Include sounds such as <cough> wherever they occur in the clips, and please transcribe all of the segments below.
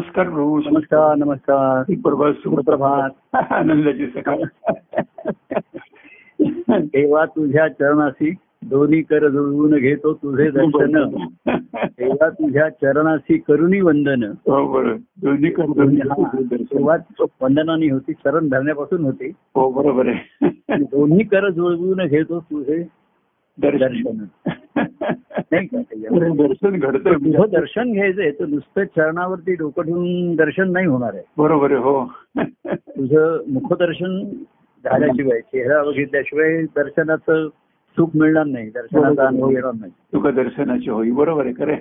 नमस्कार प्रभू नमस्कार नमस्कार. प्रभात सुप्रभात. आनंदाची <laughs> सकाळ. <laughs> तेव्हा तुझ्या चरणाशी दोन्ही कर जुळवून घेतो तुझे दर्शन. <laughs> तेव्हा तुझ्या चरणाशी करुणी वंदन. हो बरोबर. दोन्ही कर हा, सुरुवात वंदनाने होती चरण धरण्यापासून होती. हो बरोबर आहे. दोन्ही कर जुळवून घेतो तुझे दर्शन. <laughs> दर्शन नाही का त्याच्यामध्ये? दर्शन घडतं दर्शन घ्यायचंय तर नुसतं चरणावरती डोकं ठेवून दर्शन नाही होणार आहे. बरोबर आहे हो. तुझं मुखदर्शन झाल्याशिवाय चेहरा बघितल्याशिवाय दर्शनाचं सुख मिळणार नाही दर्शनाचा अनुभव येणार नाही. तुका दर्शनाची होई बरोबर आहे खरे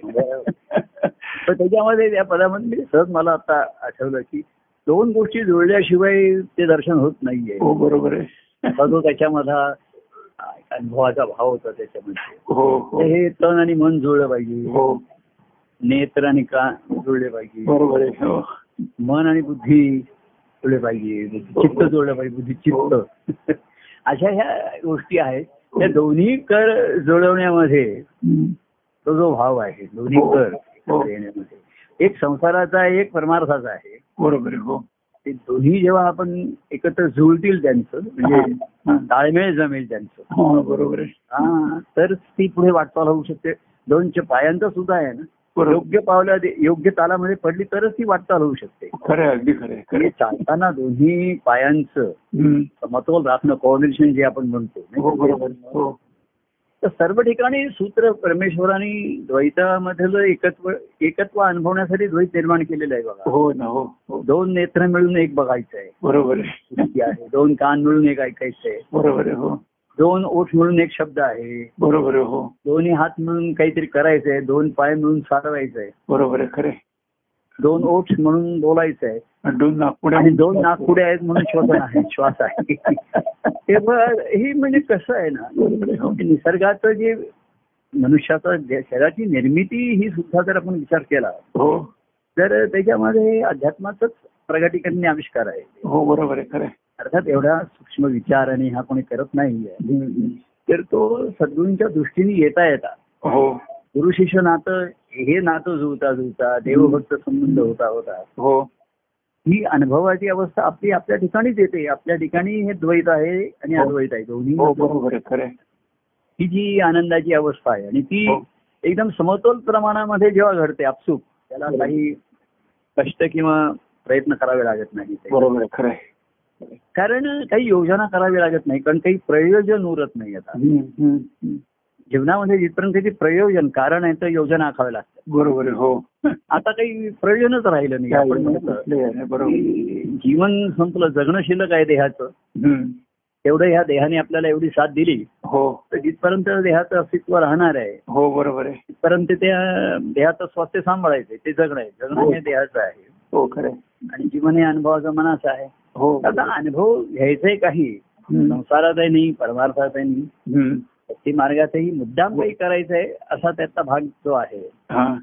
पण त्याच्यामध्ये त्या पदामध्ये सहज मला आता आठवलं की दोन गोष्टी जुळल्याशिवाय ते दर्शन होत नाहीये. हो बरोबर आहे. त्याच्यामधला अनुभवाचा भाव होता त्याच्यामध्ये. हो हो. हे तन आणि मन जुळलं पाहिजे. हो. नेत्र आणि कान जुळले पाहिजे. मन आणि बुद्धी जुळले पाहिजे. चित्त जुळलं पाहिजे. बुद्धी चित्त. <laughs> अशा ह्या गोष्टी आहेत. त्या दोन्ही कर जुळवण्यामध्ये. तो जो भाव आहे दोन्ही. कर. येण्यामध्ये एक संसाराचा आहे एक परमार्थाचा आहे. बरोबर हो. ते दोन्ही जेव्हा आपण एकत्र जुळतील त्यांचं म्हणजे. ताळमेळ जमेल त्यांचं. हा, बरोबर हा तर ती पुढे वाटचाल होऊ शकते. दोनच्या पायांचं सुद्धा आहे ना. योग्य पावल्या योग्य तालामध्ये पडली तरच ती वाटचाल होऊ शकते. खरं अगदी खरं. चालताना दोन्ही पायांचं. समतोल राखणं कोऑर्डिनेशन जे आपण म्हणतो तर सर्व ठिकाणी सूत्र परमेश्वराने द्वैतामधलं एकत्व एकत्व अनुभवण्यासाठी द्वैत निर्माण केलेलं आहे बघा. हो ना हो हो. दोन नेत्र मिळून एक बघायचं आहे. बरोबर आहे. दोन कान मिळून एक ऐकायचं आहे. बरोबर आहे हो. दोन ओठ मिळून एक शब्द आहे. बरोबर हो. दोन्ही हात मिळून काहीतरी करायचं आहे. दोन पाय मिळून आहे. बरोबर आहे खरे दोन ओठ म्हणून बोलायचं आहे. दोन नागपुड्या आणि दोन नागपुडे आहेत म्हणून श्वसन आहे <laughs> श्वास आहे. तेव्हा ही म्हणजे कसं आहे ना. निसर्गाचं जे मनुष्याचं शरीराची निर्मिती ही सुद्धा जर आपण विचार केला हो. तर त्याच्यामध्ये अध्यात्माचाच प्रगटीकरण आविष्कार आहे हो बरोबर आहे खरे अर्थात एवढा सूक्ष्म विचार आणि हा कोणी करत नाहीये तर तो सद्गुरूंच्या दृष्टीने येता येता. हो. गुरु शिष्य नातं हे नातं जुळता जुळता देवभक्त संबंध होता होता. हो. ही अनुभवाची अवस्था आपली आपल्या ठिकाणीच येते. आपल्या ठिकाणी हे द्वैत आहे आणि हो. अद्वैत आहे. दोन्ही हो ही जी आनंदाची अवस्था आहे आणि ती हो. एकदम समतोल प्रमाणामध्ये जेव्हा घडते आपसूक त्याला. काही कष्ट किंवा प्रयत्न करावे लागत नाही बरोबर खरे कारण काही योजना करावी लागत नाही कारण काही प्रयोजन उरत नाही आता. जीवनामध्ये जिथपर्यंत त्याची प्रयोजन कारण आहे तर योजना आखाव्या लागतात. बरोबर आहे हो. आता काही प्रयोजनच राहिलं नाही. आपण म्हटलं जीवन संपलं जगणं शिल्लक आहे देहाचं. तेवढं ह्या देहाने आपल्याला एवढी साथ दिली. हो. तर जिथपर्यंत देहाचं अस्तित्व राहणार आहे हो बरोबर आहे. तिथपर्यंत त्या देहाचं स्वास्थ्य सांभाळायचं ते जगणं आहे. जगणं हे देहाचं आहे. हो खरे आणि जीवन हे अनुभवाचं मनाचं आहे. हो. आता अनुभव घ्यायचंय काही. हम्म. संसारातही नाही परमार्थातही नाही. हम्म. भक्ती मार्गातही मुद्दाम काही करायचं आहे असा त्याचा भाग जो आहे. हा.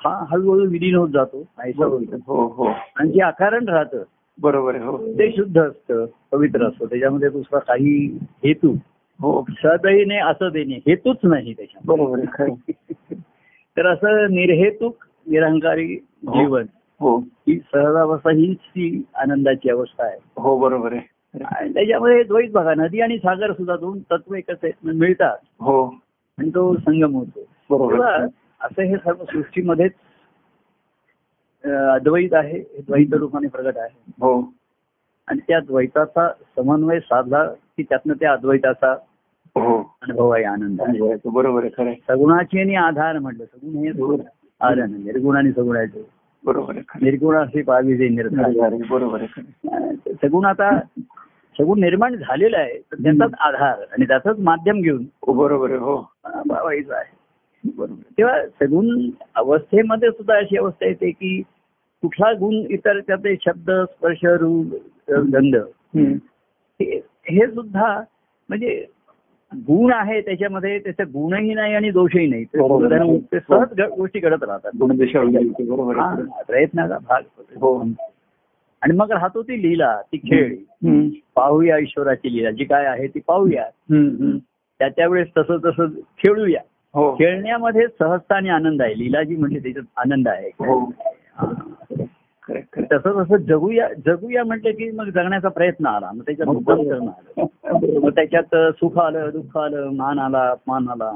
हा हळूहळू विलीन होत जातो होतो हो हो आणि जे आकारण राहतं बरोबर हो. ते शुद्ध असतं पवित्र असतं. त्याच्यामध्ये दुसरा काही हेतू. हो. सदही नाही असं देणे हेतूच नाही त्याच्यात बरोबर <laughs> तर असं निर्हेतुक निरंकारी जीवन हो. ही सहजावस्था हीच ती आनंदाची अवस्था आहे. हो बरोबर आहे. आणि त्याच्यामध्ये द्वैत बघा नदी आणि सागर सुद्धा दोन तत्व एकच आहेत मिळतात. हो. आणि तो संगम होतो. बरोबर. असं हे सर्व सृष्टीमध्येच अद्वैत आहे हे द्वैत रूपाने प्रगट आहे. हो. आणि त्या द्वैताचा समन्वय साधला की त्यातनं त्या अद्वैताचा हो. अनुभव आहे आनंद आहे. बरोबर आहे खरं. सगुणाची आणि आधार म्हटलं सगुण हे आधार निर्गुण आणि सगुणाचे. बरोबर निर्गुण असे पाहावी जे निर्धार. बरोबर. सगुण आता सगुण निर्माण झालेला आहे तर त्याचाच आधार आणि त्याचंच माध्यम घेऊन हो बरोबर हो. व्हायचं आहे. बरोबर तेव्हा सगुण अवस्थेमध्ये सुद्धा अशी अवस्था येते की कुठला गुण इतर त्याचे शब्द स्पर्श रूप गंध. हे सुद्धा म्हणजे गुण आहे त्याच्यामध्ये त्याचे गुणही नाही आणि दोषही नाही. ते सहज गोष्टी घडत राहतात. प्रयत्नाचा भाग हो. आणि मग राहतो ती लीला ती खेळ. पाहूया ईश्वराची लीला जी काय आहे ती पाहूया. त्या त्यावेळेस तसं तसं खेळूया. हो. खेळण्यामध्ये सहजता आणि आनंद आहे. लीला जी म्हणजे त्याच्यात आनंद आहे. हो. तसं तसं जगूया जगूया म्हटलं की मग जगण्याचा प्रयत्न आला. मग त्याच्यात मुद्दाम करणं आलं. मग त्याच्यात सुख आलं दुःख आलं मान आला अपमान आला.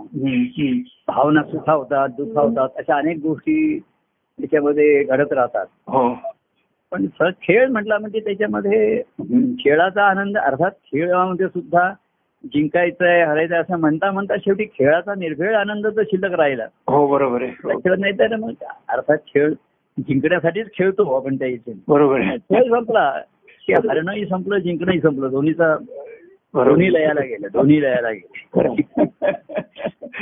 भावना सुखावतात दुखावतात अशा अनेक गोष्टी त्याच्यामध्ये घडत राहतात. हो. पण खेळ म्हटला म्हणजे त्याच्यामध्ये खेळाचा आनंद अर्थात खेळामध्ये सुद्धा जिंकायचं आहे हरायचं असं म्हणता म्हणता शेवटी खेळाचा निर्भेळ आनंद तर शिल्लक राहिला हो बरोबर आहे. खेळ नाही तर मग अर्थात खेळ जिंकण्यासाठीच खेळतो आपण त्या इथे बरोबर आहे खेळ संपला की हरणंही संपलं जिंकणंही संपलं दोन्हीचा. दोन्ही लयाला गेलं दोन्ही लयाला गेलं.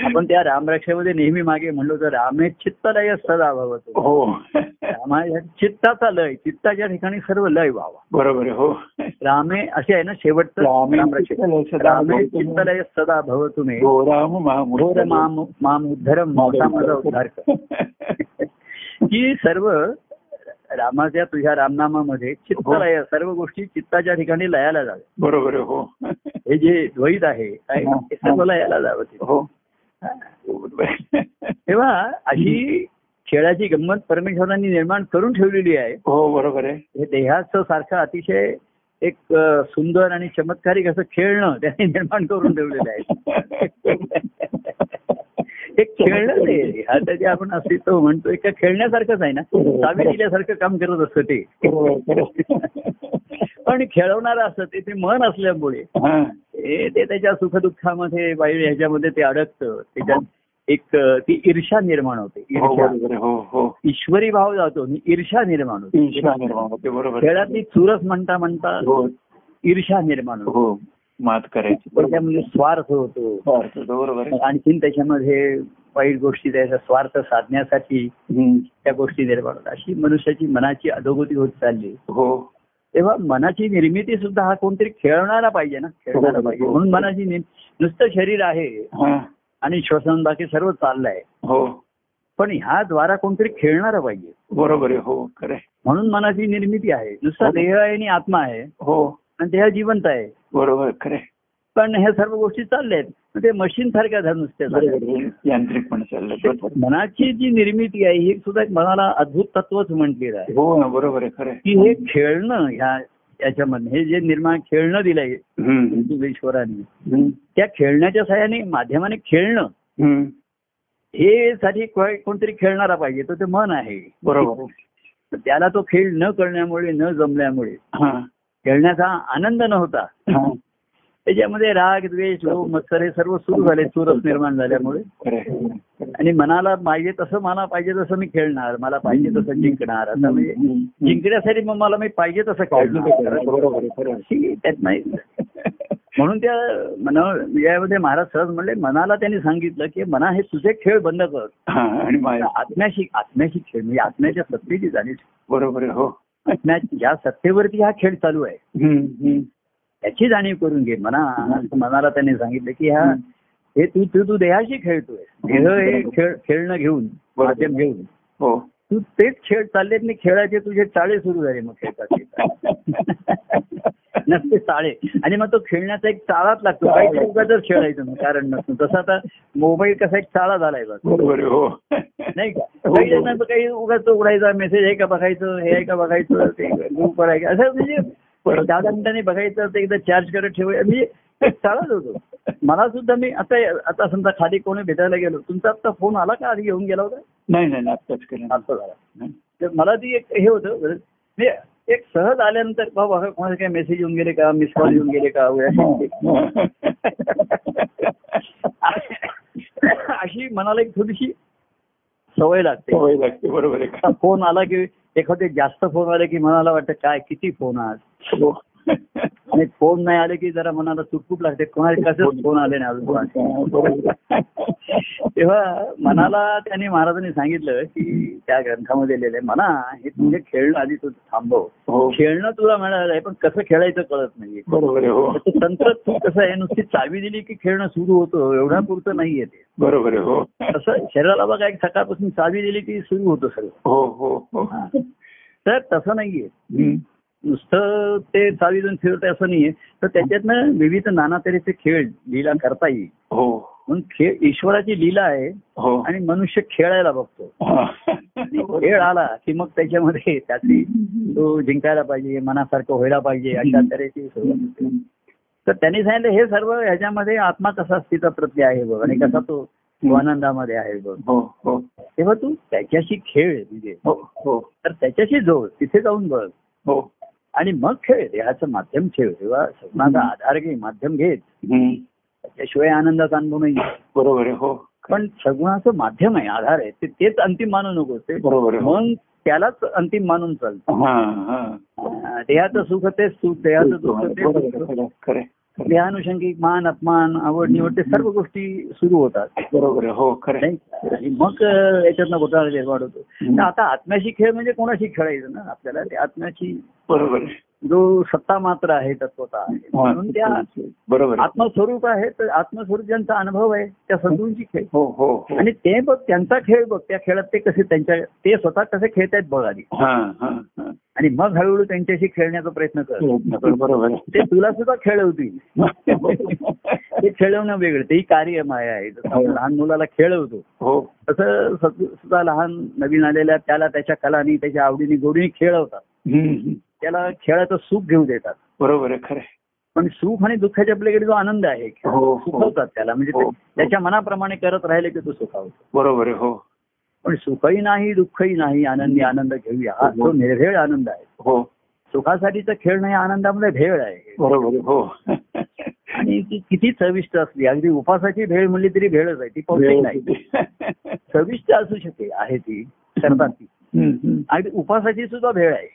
आपण त्या रामरक्षेमध्ये नेहमी मागे म्हणलो तर रामे चित्त लय सदा भवतो. हो. रामा चित्ताचा लय चित्ताच्या ठिकाणी सर्व लय व्हावा. बरोबर हो. रामे असे आहे ना शेवटचं रामे रामरक्षे. चित्तलय सदा रामे भवतु. मे. चित्तलय सदा भव तुम्ही हो माम माम उद्धरम माझा उद्धार कर. <laughs> की सर्व रामाच्या तुझ्या रामनामामध्ये चित्तलय. सर्व गोष्टी चित्ताच्या ठिकाणी लयाला जावे. बरोबर हो. हे जे द्वैत आहे हे सर्व लयाला जावं ते. हो. तेव्हा अशी खेळाची गंमत परमेश्वरांनी निर्माण करून ठेवलेली आहे. हो बरोबर आहे. हे देहाचं सारखं अतिशय एक सुंदर आणि चमत्कारिक असं खेळणं त्यांनी निर्माण करून ठेवलेलं आहे. <laughs> एक खेळणं ते. आता जे आपण अस्तित्व म्हणतोय का खेळण्यासारखंच आहे ना. चावी दिल्यासारखं काम करत असतं ते. आहे. पण खेळवणारं असतं ते ते मन असल्यामुळे हा. हे ते त्याच्या सुखदुःखामध्ये वाईट ह्याच्यामध्ये ते अडकतं. त्याच्यात एक ती ईर्षा निर्माण होते. हो ईर्षा. हो हो. ईश्वरी भाव जातो ईर्षा निर्माण होते. खेळातली चुरस म्हणता म्हणता हो. ईर्षा निर्माण होते. हो. मात करायची. त्याच्यामध्ये स्वार्थ होतो. स्वार्थ बरोबर. आणखीन त्याच्यामध्ये वाईट गोष्टी त्याचा स्वार्थ साधण्यासाठी. त्या गोष्टी निर्माण होतात. अशी मनुष्याची मनाची अधोगती होत चालली. हो. तेव्हा मनाची निर्मिती सुद्धा हा कोणतरी खेळणारा पाहिजे ना? खेळणारा पाहिजे. म्हणून मनाची नुसतं शरीर आहे हा. आणि श्वसन बाकी सर्व चाललंय. हो. पण ह्या द्वारा कोणतरी खेळणारा पाहिजे. बरोबर आहे. हो खरं. म्हणून मनाची निर्मिती आहे. नुसता देह आहे आणि आत्मा आहे. हो. आणि देह जिवंत आहे. बरोबर खरं. पण ह्या सर्व गोष्टी चालल्या आहेत ते मशीन सारख्या. यांत्रिकपणे चाललं. मनाची जी निर्मिती आहे ही सुद्धा एक मनाला अद्भुत तत्वच म्हटलेलं आहे हो ना बरोबर आहे खरं. की हे खेळणं ह्या याच्यामध्ये हे जे निर्माण खेळणं दिलंय. ईश्वराने. त्या खेळण्याच्या सहाय्याने माध्यमाने खेळणं. हे साठी कोणतरी खेळणारा पाहिजे तर ते मन आहे बरोबर त्याला तो खेळ न करण्यामुळे न जमल्यामुळे. खेळण्याचा आनंद नव्हता. त्याच्यामध्ये राग द्वेष मत्सर हे सर्व सुरू झाले चुरस निर्माण झाल्यामुळे. आणि मनाला पाहिजे तसं मला पाहिजे तसं मी खेळणार मला पाहिजे तसं जिंकणार. आता म्हणजे. जिंकण्यासाठी मग मला मी पाहिजे तसं खेळणार. त्यात नाही. म्हणून त्या मना यामध्ये महाराज सहज म्हणले मनाला त्यांनी सांगितलं की मना हे तुझे खेळ बंद कर. आणि माय आत्म्याशी आत्म्याशी खेळ म्हणजे आत्म्याच्या सत्तेची जाणीव. बरोबर हो. ज्या सत्तेवरती हा खेळ चालू आहे. त्याची जाणीव करून घे मना मनाला त्यांनी सांगितलं की हा हे तू तू तू देहाशी खेळतोय. देह हे खेळ खेळणं घेऊन माध्यम घेऊन. हो. तू तेच खेळ चाललेत नाही खेळाचे तुझे चाळे सुरू झाले मग खेळता <laughs> नसते चाळे. आणि मग तो खेळण्याचा एक चाळाच लागतो. काहीतरी उगाच खेळायचं मग कारण नसतं. तसं आता मोबाईल कसा एक चाळा झालाय हो. नाही का? काही काही उगाच तो उघडायचा मेसेज आहे का बघायचं हे आहे का बघायचं <laughs> ते ग्रुप आहे का असं म्हणजे मिनिटांनी बघायचं ते एकदा चार्ज करत म्हणजे एक <laughs> चालत होतो. मला सुद्धा मी आता आता समजा खाली कोणी भेटायला गेलो तुमचा आता फोन आला का? आधी येऊन गेला होता? नाही नाही आत्ताच केलं. आता झाला. तर मला ती एक हे होतं मी एक सहज आल्यानंतर बाबा कोणाचे काही मेसेज येऊन गेले का? मिस कॉल येऊन गेले का? <laughs> अशी मनाला एक थोडीशी सवय लागते. सवय लागते बरोबर आहे. फोन आला की एखादे जास्त फोन आले की मनाला वाटतं काय किती फोन आज? हो. आणि फोन नाही आले की जरा मनाला चुटपुट लागते. कोणाला <laughs> कसं फोन आले नाही अजून तेव्हा मनाला त्यांनी महाराजांनी सांगितलं की त्या ग्रंथामध्ये लिहिलंय आहे मना हे तुझे खेळणं आधी तू थांबव. हो. खेळणं तुला मिळालंय पण कसं खेळायचं कळत नाहीये. बरोबर आहे हो. तंत्र तू कसं आहे नुसती चावी दिली की खेळणं सुरू होतं एवढ्या पुरतं नाहीये ते. बरोबर आहे हो. तसं शरीराला बघा एक सकाळपासून चावी दिली की सुरू होतं सगळं. हो हो. तर तसं नाहीये. नुसतं ते चावी देऊन फिरत असं नाहीये. तर त्याच्यातनं विविध नाना तऱ्हेचे खेळ लीला करता येईल. हो. म्हणून खेळ ईश्वराची लीला आहे हो. आणि मनुष्य खेळायला बघतो. खेळ आला की मग त्याच्यामध्ये त्याची तो जिंकायला पाहिजे मनासारखं व्हायला पाहिजे अशा तऱ्हेची सुरुवात. तर त्यांनी सांगितलं हे सर्व ह्याच्यामध्ये आत्मा कसा स्थित प्रत्ये आहे बघ आणि कसा तो आनंदामध्ये आहे बघ. हो हो. तेव्हा तू त्याच्याशी खेळ म्हणजे. तर त्याच्याशी जोड तिथे जाऊन बघ. हो. आणि मग खेळ. देहाचं माध्यम ठेव तेव्हा सगुणाचा आधार घे माध्यम घेत. हम्म. त्याच्याशिवाय आनंदाचा अनुभव नाही बरोबर आहे हो. पण सगुणाचं माध्यम आहे आधार आहे. ते तेच अंतिम मानू नको. ते बरोबर हो. मग त्यालाच अंतिम मानून चाल हा हा. देहाचं सुख तेच सुख देहाचं दुःख तेच देहानुषंगिक मान अपमान आवड निवड ते सर्व गोष्टी सुरू होतात. बरोबर हो खरं आणि मग याच्यातनं घोटाळा निर्माण होतो. आता आत्म्याशी खेळ म्हणजे कोणाशी खेळायचं ना? आपल्याला ते आत्म्याची बरोबर जो सत्ता मात्र आहे तत्वता आहे म्हणून त्या बरोबर. आत्मस्वरूप आहे तर आत्मस्वरूप ज्यांचा अनुभव आहे त्या सद्गुरूंची खेळ हो हो हो. आणि ते बघ त्यांचा खेळ बघ त्या खेळात ते कसे त्यांच्या ते स्वतः कसे खेळतायत बघ आधी हा हा हा. आणि मग हळूहळू त्यांच्याशी खेळण्याचा प्रयत्न कर बरोबर आहे. ते तुला सुद्धा खेळवतील ते खेळवणं वेगळं तेही कार्य माया आहे जसं लहान मुलाला खेळवतो हो तसं सुद्धा लहान नवीन आलेल्या त्याला त्याच्या कलानी त्याच्या आवडीने गोडीने खेळवतात. त्याला खेळाचं सुख घेऊ देतात. बरोबर आहे खरं. पण सुख आणि दुःखाच्या पलीकडे जो आनंद आहे हो, हो. सुखवतात त्याला. म्हणजे हो. त्याच्या मनाप्रमाणे करत राहिले की तो सुखावतो. बरोबर आहे हो. पण सुखही नाही दुःखही नाही आनंदी आनंद घेऊया. हा तो निर्भेळ आनंद आहे. हो. सुखासाठीचा खेळ नाही आनंदामध्ये भेळ आहे. बरोबर हो. आणि ती किती चविष्ट असली. अगदी उपासाची भेळ म्हणली तरी भेळच आहे ती पौष्टिक नाही. चविष्ट असू शकते आहे ती. करतात ती. अगदी उपासाची सुद्धा भेळ आहे.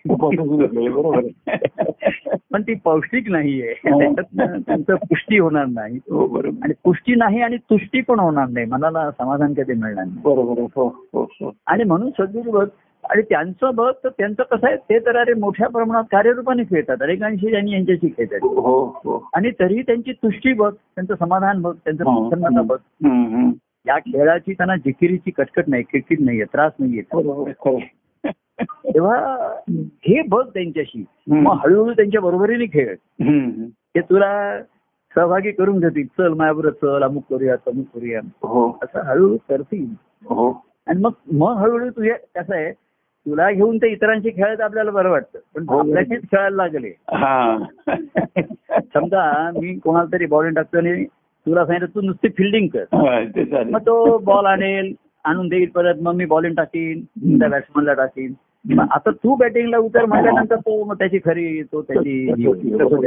<laughs> पण ती पौष्टिक नाहीये. हो. त्यांचं पुष्टी होणार नाही. हो बरोबर. आणि पुष्टी नाही आणि तुष्टी पण होणार नाही. मनाला समाधान कधी मिळणार नाही. बरोबर हो आणि म्हणून सद्गुरू बघ आणि त्यांचं बघ तर त्यांचं कसं आहे ते तर अरे मोठ्या प्रमाणात कार्यरूपाने खेळतात. अनेकांशी त्यांनी यांच्याशी खेळतात. हो हो. आणि तरीही त्यांची तुष्टी बघ त्यांचं समाधान बघ त्यांचं. प्रसन्नता बघ. या खेळाची त्यांना जिकिरीची कटकट नाही किटकिट नाहीये त्रास नाहीये. तेव्हा हे बघ त्यांच्याशी. मग हळूहळू त्यांच्या बरोबरीने खेळ. ते तुला सहभागी करून घेतील चल माझ्याबरोबर चल अमुक करूया तमुक करूया हो. असं हळूहळू करतील. हो. आणि मग मग हळूहळू तुझ्या कसं आहे तुला घेऊन ते इतरांशी खेळायचं आपल्याला बरं वाटतं. पण हो. आपल्याशीच खेळायला लागले. हा. <laughs> समजा मी कोणाला तरी बॉलिंग टाकतो आणि तुला सांगितलं तू नुसती फिल्डिंग कर. मग तो बॉल आणेल आणून देईल परत मग मी बॉलिंग टाकीन त्या बॅट्समनला टाकीन. आता तू बॅटिंगला उतर म्हटल्यानंतर तो मग त्याची खरी तो त्याची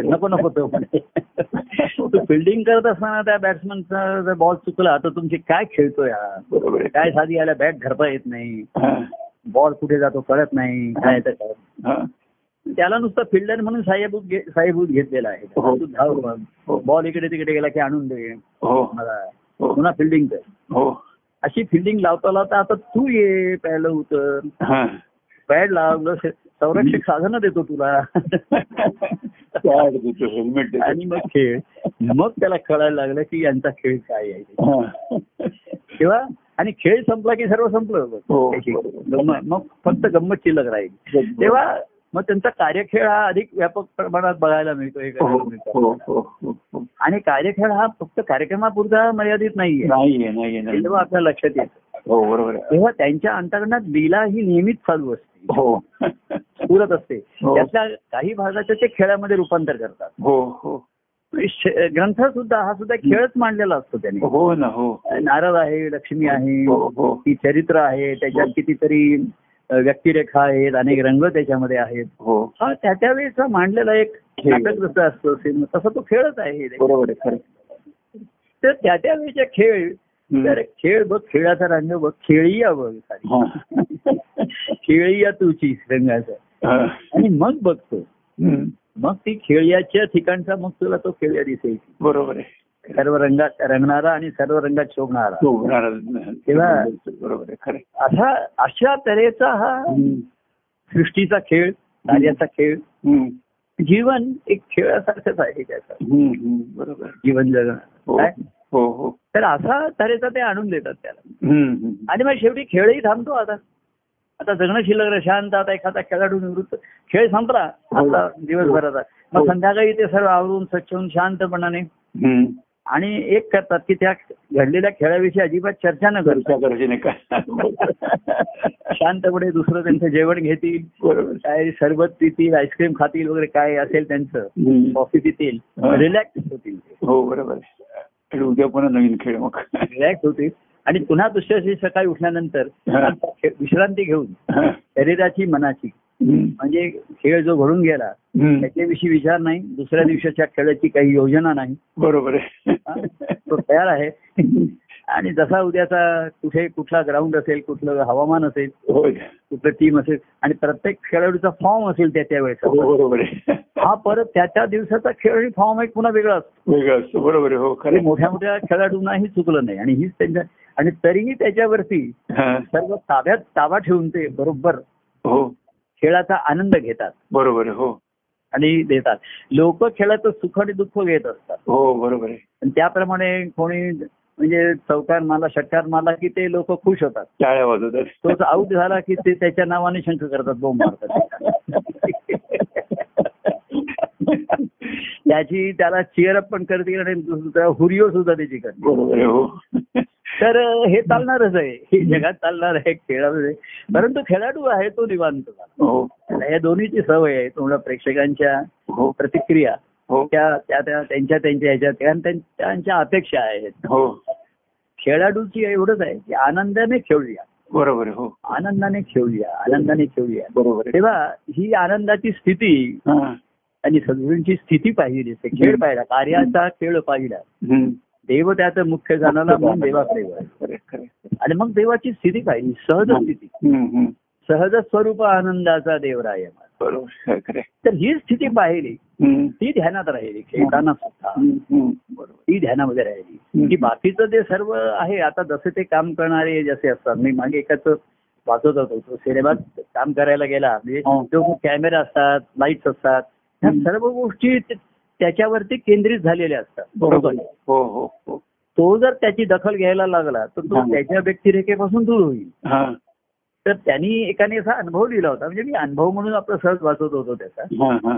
नको नको तो. <laughs> तू फिल्डिंग करत असताना त्या बॅट्समनचा जर बॉल चुकला तर तुमची काय खेळतोय काय साधी याला बॅट धरता येत नाही. बॉल कुठे जातो कळत नाही. काय तर. त्याला नुसतं फिल्डर म्हणून साहेबूत साहेबूत घेतलेला आहे. हो. तू धाव. बॉल इकडे तिकडे गेला की आणून दे. हो. मला हो. पुन्हा फिल्डिंग कर. हो. अशी फिल्डिंग लावता लावता आता तू ये पॅडला उतर. हा. पॅड लावलं संरक्षक साधनं देतो तुला. आणि मग खेळ. मग त्याला कळायला लागलं की यांचा खेळ काय आहे. तेव्हा आणि खेळ संपला की सर्व संपलं. हो. मग फक्त गंमत शिल्लक राहील. तेव्हा मग त्यांचा कार्यखेळ हा अधिक व्यापक प्रमाणात बघायला मिळतो हे हो मिळतं. हो हो. आणि कार्यखेळ हा फक्त कार्यक्रमापुरता मर्यादित नाहीये. हे आपल्या लक्षात येतं. हो बरोबर तेव्हा त्यांच्या अंतकरणात लीला ही नेहमीच चालू असते. हो. पुरत असते. त्यातल्या काही भागाचं ते खेळामध्ये रूपांतर करतात. हो हो. ग्रंथ सुद्धा हा सुद्धा खेळच मांडलेला असतो त्याने. हो ना हो. नारद आहे लक्ष्मी आहे ती चरित्र आहे त्याच्यात कितीतरी व्यक्तिरेखा आहेत अनेक रंग त्याच्यामध्ये आहेत हो हा त्या त्यावेळेचा मांडलेला एक. नाटक जसं असतं सिनेमा तसं तो खेळच आहे बरोबर तर त्या त्यावेळेच्या खेळ. तर खेळ बघ खेळाचा रंग बघ खेळीया बघ. <laughs> खेळीया तुची रंगाचा. आणि मग बघतो. मग ती खेळ्याच्या ठिकाणचा मग तुला तो खेळ्या दिसेल बरोबर आहे सर्व रंगात रंगणारा आणि सर्व रंगात शोभणारा तेव्हा- बरोबर आहे खरं आहे. असा अशा तऱ्हेचा हा हम्म. सृष्टीचा खेळ कार्याचा खेळ हम्म. जीवन एक खेळासारखंच आहे त्याचं हम्म. हम्म. बरोबर. जीवन जगणं हो काय हो हो तर असा तऱ्हेचा ते आणून देतात त्याला हम्म. हम्म. आणि मग शेवटी खेळही थांबतो आता आता जगणं शिल्लक शांत आता एखादा खेळाडू निवृत्त खेळ संपला हो. आता दिवसभराचा मग हो. संध्याकाळी ते सर्व आवरून स्वच्छ होऊन शांतपणाने हम्म. आणि एक करतात की त्या घडलेल्या खेळाविषयी अजिबात चर्चा न करता शांतपणे दुसरं त्यांचं जेवण घेतील काय सरबत पितील आईस्क्रीम खातील वगैरे काय असेल त्यांचं. कॉफी पितील. रिलॅक्स होतील हो बरोबर. आणि उद्या पुन्हा नवीन खेळ मग रिलॅक्स होतील आणि पुन्हा दुसऱ्या दिवशी सकाळी उठल्यानंतर विश्रांती घेऊन. शरीराची मनाची. म्हणजे खेळ जो घडून गेला. त्याच्याविषयी विचार नाही दुसऱ्या दिवसाच्या खेळाची काही योजना नाही. बरोबर हा. आहे तो तयार आहे. आणि जसा उद्याचा कुठे कुठला ग्राउंड असेल कुठलं हवामान असेल कुठलं टीम असेल आणि प्रत्येक खेळाडूचा फॉर्म असेल त्याच्या हो वेळेचा. बरोबर आहे. हा परत त्याच्या दिवसाचा खेळ आणि फॉर्म एक पुन्हा वेगळा असतो. वेगळं असतं. बरोबर आहे. हो खरं मोठ्या मोठ्या खेळाडूंनाही चुकलं नाही. आणि हीच त्यांच्या आणि तरीही त्याच्यावरती हा. सर्व ताब्यात ताबा ठेवून ते बरोबर हो. खेळाचा आनंद घेतात. बरोबर हो. आणि देतात. लोक खेळाचं सुख आणि दुःख घेत असतात. हो बरोबर आहे. आणि त्याप्रमाणे कोणी म्हणजे चौकार मारला षटकार मारला की ते लोक खुश होतात. तोच आऊट झाला की ते त्याच्या नावाने शंख करतात बोंब मारतात. <laughs> <laughs> त्याची त्याला चिअरअप पण करतील आणि दुसरा हुरियो सुद्धा त्याची आहे हो. तर हे चालणारच आहे. हे जगात चालणार आहे खेळामध्ये परंतु खेळाडू आहे तो निवांत. हो. या दोन्हीची सवय आहे. तुम्हाला प्रेक्षकांच्या हो. प्रतिक्रिया हो. त्या त्या त्या- त्यांच्या त्यांच्या ह्याच्यात कारण त्यां- त्यांच्या अपेक्षा आहेत. हो. खेळाडूची एवढंच आहे की आनंदाने खेळूया. बरोबर हो. आनंदाने खेळूया आनंदाने खेळूया. बरोबर तेव्हा ही आनंदाची स्थिती. आणि सद्गुरूंची स्थिती पाहिली ते खेळ पाहिला कार्याचा खेळ पाहिला. देव त्याचं मुख्य जाणारा म्हणून खरं आहे. आणि मग देवाची स्थिती पाहिली सहज स्थिती. सहज स्वरूप आनंदाचा देवराय खरं आहे. तर ही स्थिती पाहिली. ती ध्यानात राहिली खेळताना सुद्धा ती ध्यानामध्ये राहिली. की बाकीचं जे सर्व आहे आता जसे ते काम करणारे जसे असतात मी मागे एकाच वाचत होतो तो सिनेमात काम करायला गेला म्हणजे हा. जो कॅमेरा असतात लाईट्स असतात ह्या. सर्व गोष्टी त्याच्यावरती केंद्रित झालेल्या असतात. बरोबर? हो हो हो. तो जर त्याची दखल घ्यायला लागला तर तो. त्याच्या व्यक्तिरेखेपासून दूर होईल. तर त्यांनी एकाने असा अनुभव दिला होता म्हणजे मी अनुभव म्हणून आपला सहज वाचत होतो त्याचा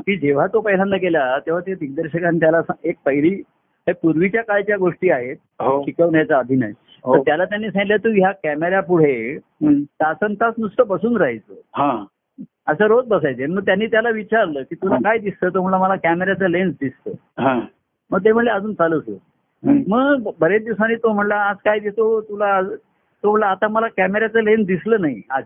की जेव्हा तो पहिल्यांदा गेला तेव्हा ते दिग्दर्शकांनी त्याला एक पहिली हे पूर्वीच्या काळच्या गोष्टी आहेत शिकवण्याचा अभिनय. तर त्याला त्यांनी सांगितलं तू ह्या कॅमेऱ्या पुढे. तासन तास नुसतं बसून राहायचं. असं रोज बसायचे. मग त्यांनी त्याला विचारलं की तुला काय दिसतं? तो म्हणला मला कॅमेऱ्याचा लेन्स दिसतो हा. मग ते म्हणले अजून चालूच. मग बरेच दिवसांनी तो म्हणला आज काय दिसतो? तुला आज-" तो म्हणला आता मला कॅमेऱ्याचं लेन्स दिसलं नाही आज.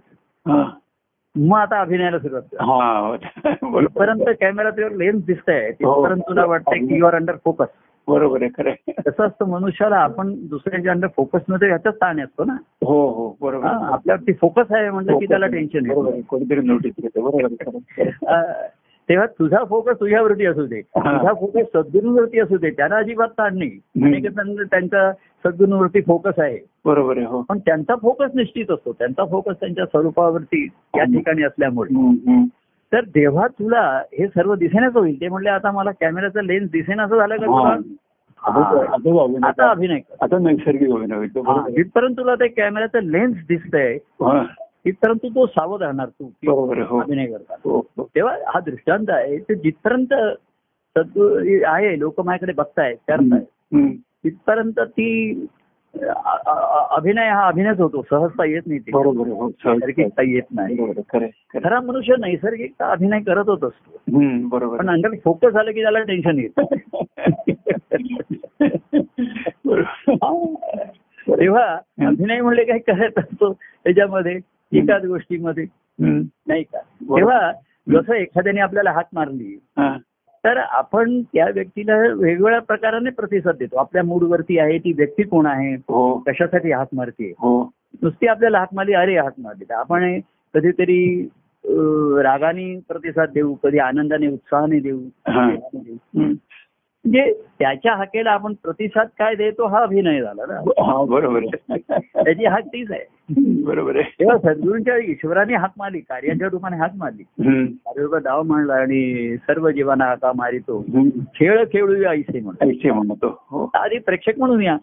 मग आता अभिनयाला सुरुवात हा <laughs> परंतु कॅमेरा लेन्स दिसत आहे हो. तिथपर्यंत तुला वाटतंय की युआर अंडर फोकस बरोबर आहे खरं. तसं असतं मनुष्याला आपण दुसऱ्याच्या अंडर फोकसमध्ये ह्याचाच ताण असतो ना. हो हो बरोबर. आपल्यावरती फोकस आहे म्हटलं की त्याला टेन्शन आहे. कोणीतरी नोटीस घेते बरोबर तेव्हा तुझा फोकस तुझ्यावरती असू दे. तुझा फोकस सद्गुरूवरती असू दे. त्यांना अजिबात ताण नाही. त्यांचा सद्गुरूवरती फोकस आहे. बरोबर आहे हो. पण त्यांचा फोकस निश्चित असतो. त्यांचा फोकस त्यांच्या स्वरूपावरती या ठिकाणी असल्यामुळे. तर जेव्हा तुला हे सर्व दिसेनाच होईल. ते म्हणले आता मला कॅमेऱ्याचा लेन्स दिसेनासं झालं का. तुला? आता अभिनय आता नैसर्गिक अभिनय होईल. जिथपर्यंत तुला ते कॅमेऱ्याचं लेन्स दिसतंय. हा, तिथपर्यंत तो सावध राहणार तू हो. अभिनय करताना. हो हो. तेव्हा हा दृष्टांत आहे. ते जिथपर्यंत आहे लोक माझ्याकडे बघतायत करतायत. तिथपर्यंत ती अभिनय हा अभिनयच होतो सहजता येत नाही ते बरोबर आहे हो. नैसर्गिकता येत नाही खरं मनुष्य नैसर्गिकता अभिनय करतच असतो हम्म, बरोबर पण. अंडर फोकस झालं की त्याला टेन्शन येत. तेव्हा अभिनय म्हणले काही करत असतो त्याच्यामध्ये एकाच गोष्टीमध्ये. नाही का. तेव्हा जसं एखाद्याने आपल्याला हात मारली हा. तर आपण त्या व्यक्तीला वेगवेगळ्या प्रकाराने प्रतिसाद देतो. आपल्या मूडवरती आहे ती व्यक्ती कोण आहे? हो. कशासाठी हात मारते? हो. नुसती आपल्याला हात मारली अरे हात मारली. आपण कधीतरी रागाने प्रतिसाद देऊ कधी आनंदाने उत्साहाने देऊ. म्हणजे त्याच्या हाकेला आपण प्रतिसाद काय देतो हा अभिनय झाला ना. हा बरोबर आहे. त्याची हाक तीच आहे. बरोबर आहे. तेव्हा सद्गुरूंच्या ईश्वराने हाक मारली कार्याच्या रूपाने हाक मारली. कार्योगा डाव मांडला आणि सर्व जीवांना हाका मारितो. खेळ खेळूया ऐसे म्हणतो. हो. आधी प्रेक्षक म्हणून या.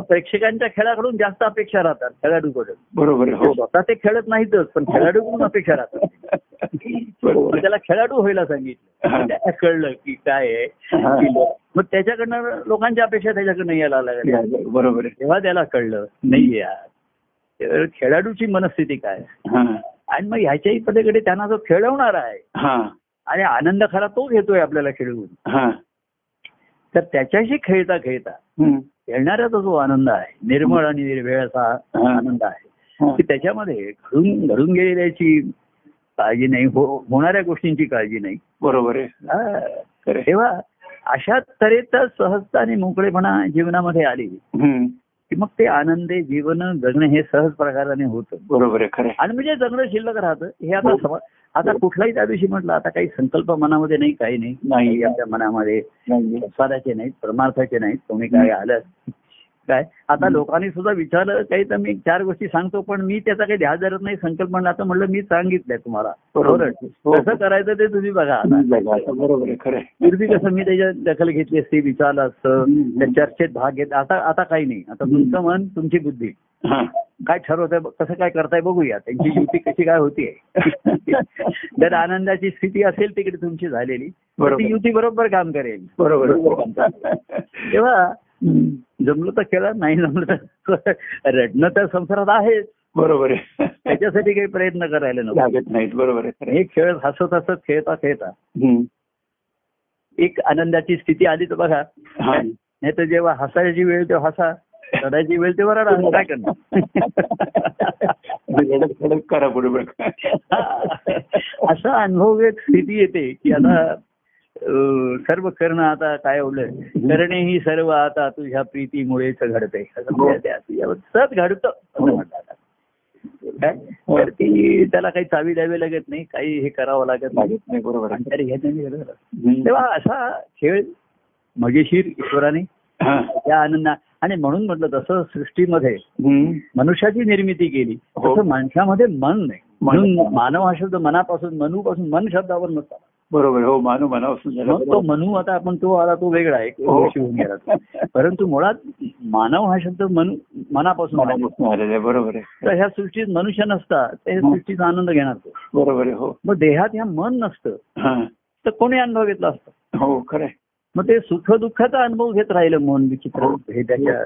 प्रेक्षकांच्या खेळाकडून जास्त अपेक्षा राहतात खेळाडूकडून बरोबर हो. स्वतः ते खेळत नाहीतच पण खेळाडूकडून अपेक्षा राहतात. <laughs> मग. त्याला खेळाडू व्हायला सांगितलं. त्याला कळलं की काय आहे मग त्याच्याकडनं लोकांच्या अपेक्षा त्याच्याकडनं यायला लागल्या बरोबर तेव्हा त्याला कळलं नाही यार खेळाडूची मनस्थिती काय आणि मग ह्याच्याही पलीकडे त्यांना जो खेळवणार आहे हा आणि आनंद खरा तो घेतोय आपल्याला खेळवून तर त्याच्याशी खेळता खेळता. खेळणाऱ्याचा जो आनंद आहे निर्मळ आणि निर्वेळ असा. आनंद आहे. की त्याच्यामध्ये घडून घडून गेलेल्याची काळजी नाही हो- होणाऱ्या गोष्टींची काळजी नाही. बरोबर आहे. हा. तेव्हा अशा तऱ्हेचा सहजता आणि मोकळेपणा जीवनामध्ये आली. की मग ते आनंदे जीवन जगणं हे सहज प्रकाराने होतं. बरोबर आहे. आणि म्हणजे जगणं शिल्लक राहतं. हे आता समा- आता कुठलाही त्या दिवशी म्हटलं आता काही संकल्प मनामध्ये नाही काही नाही. आपल्या मनामध्ये नाही. संसाराचे नाहीत परमार्थाचे नाहीत. कोणी काय आलं काय आता लोकांनी सुद्धा विचारलं काही तर मी चार गोष्टी सांगतो पण मी त्याचा काही ध्यास धरत नाही संकल्प म्हणलं आता म्हणलं मी सांगितलंय तुम्हाला बरोबर. बरं. हो. कसं करायचं ते तुम्ही बघा आता बरोबर आहे आहे. पूर्वी कसं मी त्याच्यात दखल घेतली असती विचारलं असतं. त्या चर्चेत भाग घेत आता आता काही नाही आता तुमचं मन तुमची बुद्धी हा. काय ठरवतंय कसं काय करताय बघूया त्यांची युती कशी काय होतीये <laughs> जर आनंदाची स्थिती असेल तिकडे तुमची झालेली. ती युती बरोबर काम करेल बरोबर आहे. तेव्हा जमलं तर खेळा नाही जमलं तर <laughs> रडणं तर संसारात आहेच. बरोबर आहे. त्याच्यासाठी काही प्रयत्न करायला नको. लागत नाहीत. बरोबर आहे. हे खेळ हसत हसत खेळता खेळता. एक आनंदाची स्थिती आली तर बघा. नाही तर जेव्हा हसायची वेळ तेव्हा हसा. रडायची वेळ तेव्हा रडा. काय करणार? <laughs> असा अनुभव एक स्थिती येते की आता सर्व करणं आता काय एवढं? करणे ही सर्व आता तुझ्या प्रीतीमुळेच घडते तुझ्यावर सहज घडतं असं म्हणतात काय? तर ती त्याला काही चावी द्यावी लागत नाही काही हे करावं लागत नाही. लागत नाही बरोबर. तेव्हा असा खेळ मजेशीर ईश्वराने हा. त्या आनंदा आणि म्हणून म्हटलं तसं सृष्टीमध्ये. मनुष्याची निर्मिती केली हो. तसं माणसामध्ये मन नाही. म्हणून मानव हा शब्द मनापासून मनूपासून मन शब्दावर नसता बरोबर हो मानव मनापासून झाला. मग तो मनू आता आपण तो आला तो वेगळा आहे हो. गोष्टी होऊन गेला. परंतु मुळात मानव हा शब्द मन मनापासून आला. मनापासून आलेला बरोबर आहे. तर ह्या सृष्टीत मनुष्य नसता तर ह्या सृष्टीचा आनंद घेणार तो बरोबर आहे हो. मग देहात ह्या मन नसतं हा. तर कोणी अनुभव घेतला असतं? हो खरं. मग ते सुख दुःखाचा अनुभव घेत राहिलं मन विचित्र हे. त्याच्या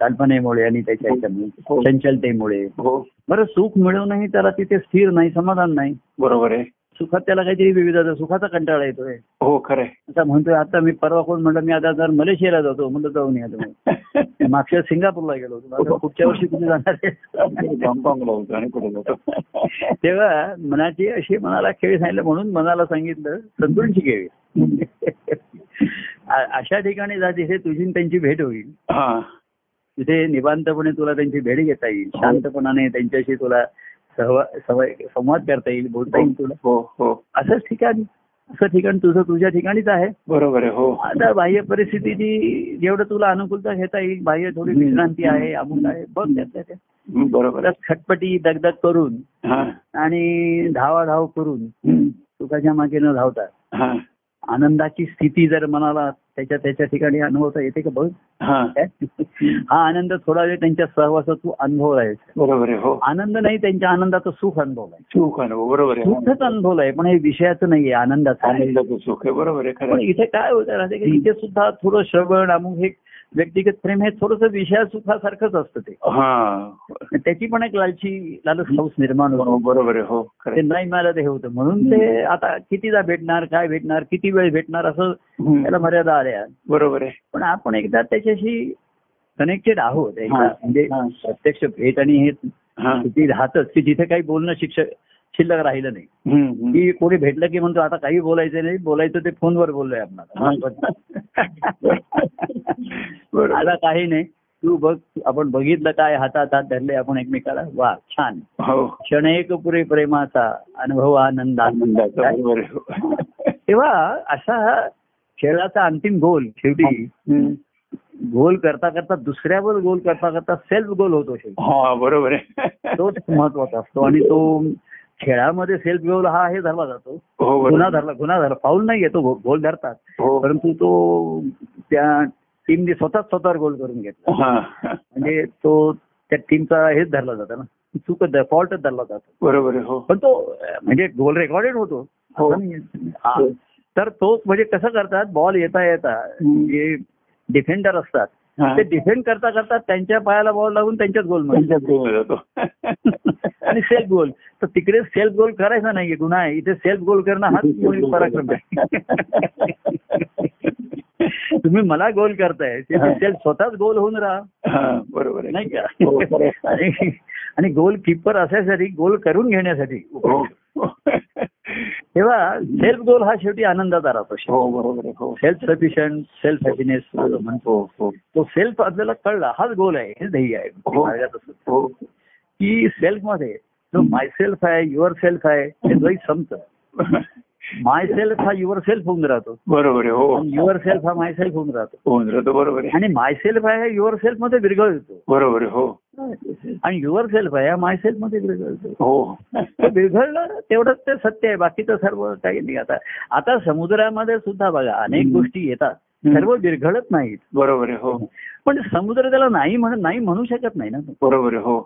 कल्पनेमुळे आणि त्याच्या हो. चंचलतेमुळे. हो. बरं सुख मिळवूनही त्याला तिथे स्थिर नाही समाधान नाही. बरोबर आहे. सुखात त्याला काहीतरी विविधता सुखाचा कंटाळा येतोय. हो खरं आहे. आता म्हणतोय आता मी परवा कोण म्हणलं मी आता जर मलेशियाला जातो म्हणलं जाऊन या तुम्ही मागच्या सिंगापूरला गेलो होतो पुढच्या वर्षी तुम्ही जाणार <laughs> <laughs> तेव्हा मनाची अशी मनाला खेळ सांगितलं म्हणून मनाला सांगितलं संतुलनची खेळ <laughs> अशा ठिकाणी जा जिथे तुझी त्यांची भेट होईल. हा. तिथे निवांतपणे तुला त्यांची भेट घेता येईल. शांतपणाने त्यांच्याशी तुला संवाद करता येईल बोलता येईल तुला. हो हो. असंच ठिकाण असं ठिकाण तुझं तुझ्या ठिकाणीच आहे. बरोबर आहे हो. आता बाह्य परिस्थितीची जेवढं तुला अनुकूलता घेता येईल बाह्य थोडी. विश्रांती आहे अमुक आहे बघ त्यातल्या हं, बरोबर खटपटी दगदग करून हा. आणि धावाधाव करून हं, सुखाच्या मागे न धावता हा. आनंदाची स्थिती जर मनाला त्याच्या त्याच्या ठिकाणी अनुभवता येते का बघ हा? <laughs> हा आनंद थोडा वेळ त्यांच्या सहवासात तू अनुभवलाय बरोबर आहे हो आनंद नाही त्यांच्या आनंदाचं सुख अनुभवलाय सुख आहे बरोबर आहे सुखच अनुभवलंय पण हे विषयाचं नाहीये आनंदाचं आहे. आनंदाचं सुख आहे बरोबर आहे. इथे काय होतं राहते की इथे सुद्धा थोडं श्रवण अमुक हे व्यक्तिगत प्रेम हे थोडस विषया सुखासारखंच असतं ते. हा. त्याची पण एक लालची लालच हौस निर्माण हो, होतो बरोबर आहे हो ते आहे. नाही मला ते होतं. म्हणून ते आता कितीदा भेटणार काय भेटणार किती वेळ भेटणार असं हं, त्याला मर्यादा आल्या. बरोबर आहे. पण आपण एकदा त्याच्याशी कनेक्टेड आहोत. एकदा हा, म्हणजे हा. प्रत्यक्ष भेट आणि हे हा. किती राहतच की जिथे काही बोलणं शिक्षक शिल्लक राहिलं नाही. की कोणी भेटलं की म्हणतो आता काही बोलायचं नाही बोलायचं ते फोनवर बोललोय <laughs> बरोबर. आता काही नाही. तू बघ आपण बघितलं काय हातात हात धरले आपण एकमेकाला. वा छान. हो. क्षण एक पुरे प्रेमाचा अनुभव आनंद. आनंदाचं. तेव्हा असा खेळाचा अंतिम गोल शेवटी. गोल करता करता दुसऱ्यावर गोल करता करता सेल्फ गोल होतो शेवटी. हा बरोबर आहे. तोच महत्त्वाचा असतो. आणि तो खेळामध्ये सेल्फ गोल हा हे धरला जातो. हो गुन्हा धरला गुन्हा धरला. पाऊल नाही येतो गोल धरतात. हो. परंतु तो त्या टीमने स्वतःच स्वतःवर गोल करून घेतला. म्हणजे तो त्या टीमचा हेच धरला जातो ना. चूकच फॉल्टच धरला जातो. बरोबर हो. पण तो म्हणजे गोल रेकॉर्डेड होतो. तर तो म्हणजे कसं करतात बॉल येता येता. जे डिफेंडर असतात. ते डिफेंड करता करता त्यांच्या पायाला बॉल लागून त्यांच्याच गोल जातो आणि सेल्फ गोल तर तिकडे सेल्फ गोल करायचा नाहीये गुन्हा आहे. इथे सेल्फ गोल करणं हाच <laughs> पराक्रम आहे. <laughs> तुम्ही मला गोल करताय. सेल्फ स्वतःच गोल होऊन राहा. हा बरोबर नाही हो. का <laughs> आणि आणि गोल किपर असायसाठी गोल करून घेण्यासाठी. हो. तेव्हा सेल्फ गोल हा शेवटी आनंदाचा राहतो हो बरोबर हो. सेल्फ सफिशियंट सेल्फ हॅपीनेस म्हणतो हो हो. तो सेल्फ आपल्याला कळला हाच गोल आहे हे ध्येय आहे. हो. असं. हो. की सेल्फमध्ये जो माय सेल्फ आहे युअर सेल्फ आहे ते द्वैत संपतं. माय सेल्फ हा युअर सेल्फ होऊन राहतो. बरोबर आहे हो. युअर सेल्फ हा माय सेल्फ होऊन राहतो. होऊन राहतो बरोबर आणि माय सेल्फ आहे युअर सेल्फमध्ये विरघळतो. बरोबर आहे हो. आणि युअर सेल्फ आहे हा माय सेल्फमध्ये विरघळतो हो. विरघळलं तेवढंच ते सत्य आहे. बाकीचं सर्व काही नाही. आता आता समुद्रामध्ये सुद्धा बघा अनेक. गोष्टी येतात. सर्व विरघळत नाहीत. बरोबर आहे हो. पण समुद्र त्याला नाही म्हणत नाही म्हणू शकत नाही ना बरोबर हो.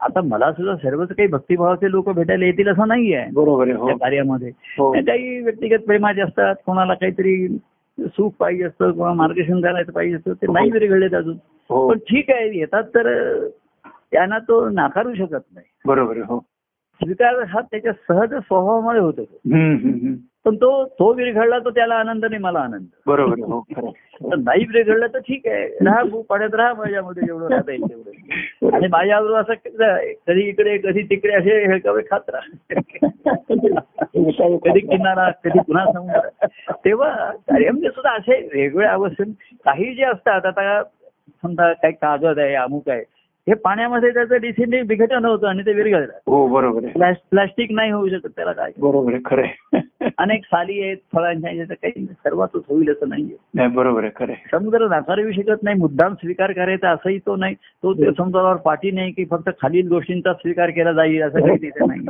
आता मला सुद्धा सर्वच काही भक्तिभावाचे लोक भेटायला येतील असं नाही आहे बरोबर आहे हो. कार्यामध्ये. हो. काही व्यक्तिगत प्रेमाचे असतात. कोणाला काहीतरी सुख पाहिजे असतं किंवा मार्गदर्शन करायचं पाहिजे असतं ते नाही विरघळलेत अजून. हो. पण ठीक आहे येतात तर त्यांना तो नाकारू शकत नाही. बरोबर हो. स्वीकार हा त्याच्या सहज स्वभावामध्ये होतो. पण तो तो विरघळला तर त्याला आनंद नाही मला आनंद. बरोबर हो नाही विरघळलं तर ठीक आहे. राहा पाण्यात राहा माझ्यामध्ये जेवढं राहता येईल तेवढं. आणि माझ्याबरोबर असं कधी इकडे कधी तिकडे असे हेळकावे खात राहा. कधी किनारा कधी पुन्हा समुद्र. तेव्हा कार्यामध्ये सुद्धा असे वेगवेगळ्या अवस्थेत काही जे असतात आता समजा काही कागद आहे अमुक आहे. हे पाण्यामध्ये त्याचं डिसेंडिंग विघटन होतं आणि ते विरघळलं. हो बरोबर आहे. प्लास- प्लास्टिक नाही होऊ शकत त्याला काय. बरोबर आहे खरं <laughs> अनेक साली आहेत फळांच्या काही सर्वातच होईल असं नाहीये. नाही बरोबर आहे खरं समुद्र नाकारू शकत नाही मुद्दाम स्वीकार करायचा असंही तो नाही. तो त्या समुद्रावर पाठी नाही की फक्त खालील गोष्टींचा स्वीकार केला जाईल असं काही तिथे नाही.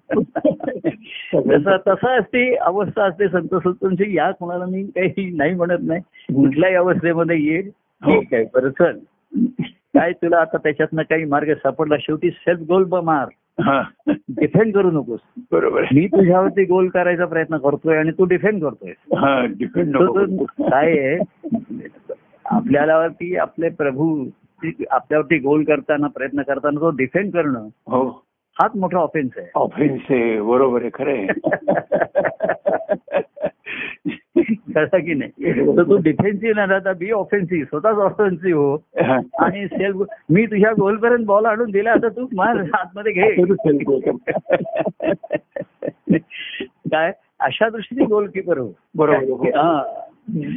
<laughs> जसं तसं असते अवस्था असते संत संतोषी या कोणाला मी काही नाही म्हणत नाही. कुठल्याही अवस्थेमध्ये येईल. ठीक आहे बरं चल. काय तुला आता त्याच्यातनं काही मार्ग सापडला? शेवटी सेल्फ गोल मार. हा. डिफेंड करू नकोस. बरोबर मी तुझ्यावरती गोल करायचा प्रयत्न करतोय आणि तू डिफेंड करतोय. हा तो काय आहे? आपल्यावरती आपले प्रभू आपल्यावरती गोल करताना प्रयत्न करताना तो डिफेंड करणं हो. हाच मोठा ऑफेन्स आहे. ऑफेन्स आहे. बरोबर आहे. खरं आहे. <laughs> कळलं की नाही? तर तू डिफेन्सिव्ह न राहता बी ऑफेन्सिव्ह स्वतःच ऑफेन्सिव्ह हो. आणि सेल्फ मी तुझ्या गोलपर्यंत बॉल आणून दिला आता तू मार आतमध्ये घे. काय? अशा दृष्टीने गोलकीपर हो. बरोबर हो. हा.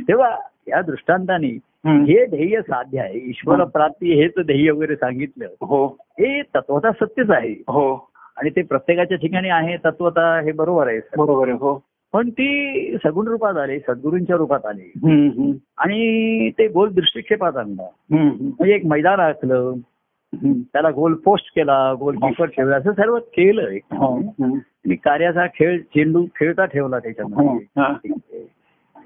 तेव्हा या दृष्टांताने. हे ध्येय साध्य आहे. ईश्वर प्राप्ती हेच ध्येय वगैरे सांगितलं. हो. हे तत्वता सत्यच आहे. हो. आणि ते प्रत्येकाच्या ठिकाणी आहे तत्वता हे बरोबर आहे. बरोबर आहे हो. पण ती सगुण रूपात आली सद्गुरूंच्या रूपात आली. आणि ते गोल दृष्टिक्षेपात आणलं. म्हणजे एक मैदान हम्म. त्याला गोल पोस्ट केला गोल कीपर ठेवला असं सर्व केलं हो. आणि कार्याचा खेळ चेंडू खेळता ठेवला हो. त्याच्यामध्ये हा.